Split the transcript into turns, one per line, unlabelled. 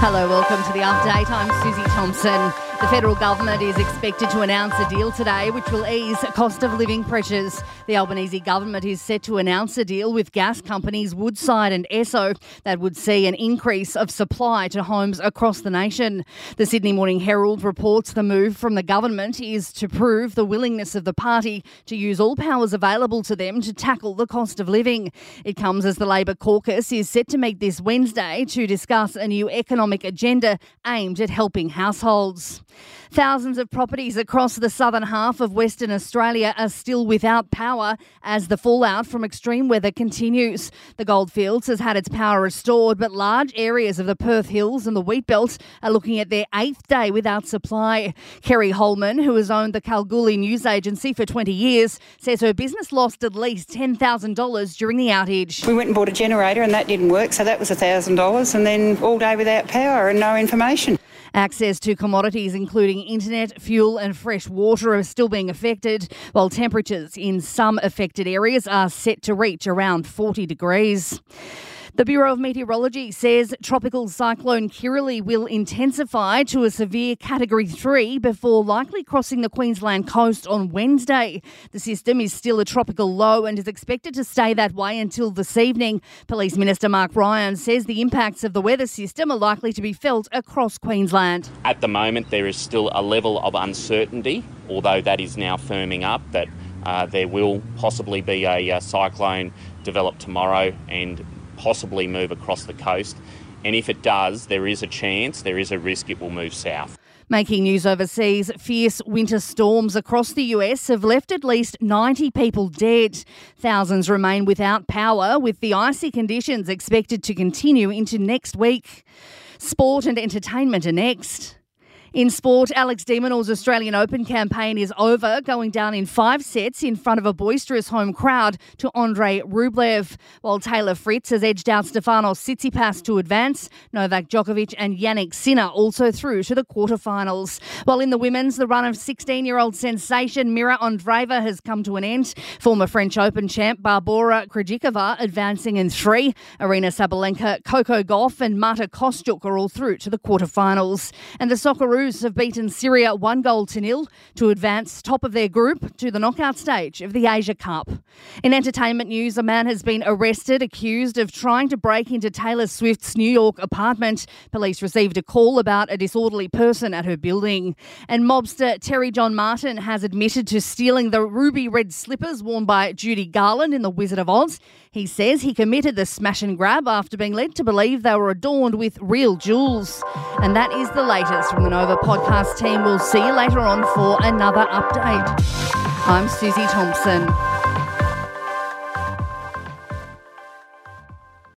Hello, welcome to the update. I'm Susie Thompson. The federal government is expected to announce a deal today which will ease cost of living pressures. The Albanese government is set to announce a deal with gas companies Woodside and Esso that would see an increase of supply to homes across the nation. The Sydney Morning Herald reports the move from the government is to prove the willingness of the party to use all powers available to them to tackle the cost of living. It comes as the Labor caucus is set to meet this Wednesday to discuss a new economic agenda aimed at helping households. Thousands of properties across the southern half of Western Australia are still without power as the fallout from extreme weather continues. The Goldfields has had its power restored, but large areas of the Perth Hills and the Wheatbelt are looking at their eighth day without supply. Kerry Holman, who has owned the Kalgoorlie news agency for 20 years, says her business lost at least $10,000 during the outage.
We went and bought a generator and that didn't work, so that was $1,000, and then all day without power and no information.
Access to commodities, including internet, fuel, and fresh water, are still being affected, while temperatures in some affected areas are set to reach around 40 degrees. The Bureau of Meteorology says tropical cyclone Kirrily will intensify to a severe category 3 before likely crossing the Queensland coast on Wednesday. The system is still a tropical low and is expected to stay that way until this evening. Police Minister Mark Ryan says the impacts of the weather system are likely to be felt across Queensland.
At the moment, there is still a level of uncertainty, although that is now firming up that uh, there will possibly be a, a cyclone develop tomorrow and possibly move across the coast. And if it does, there is a chance, there is a risk it will move south.
Making news overseas, fierce winter storms across the US have left at least 90 people dead. Thousands remain without power, with the icy conditions expected to continue into next week. Sport and entertainment are next. In sport, Alex de Minaur's Australian Open campaign is over, going down in five sets in front of a boisterous home crowd to Andre Rublev, while Taylor Fritz has edged out Stefanos Tsitsipas to advance. Novak Djokovic and Jannik Sinner also through to the quarterfinals. While in the women's, the run of 16-year-old sensation Mirra Andreeva has come to an end. Former French Open champ Barbora Krejcikova advancing in three. Aryna Sabalenka, Coco Gauff and Marta Kostyuk are all through to the quarterfinals. And the Socceroos have beaten Syria one goal to nil to advance top of their group to the knockout stage of the Asia Cup. In entertainment news, a man has been arrested accused of trying to break into Taylor Swift's New York apartment. Police received a call about a disorderly person at her building. And mobster Terry Jon Martin has admitted to stealing the ruby red slippers worn by Judy Garland in The Wizard of Oz. He says he committed the smash and grab after being led to believe they were adorned with real jewels. And that is the latest from the Nova podcast team. We'll see you later on for another update. I'm Susie Thompson.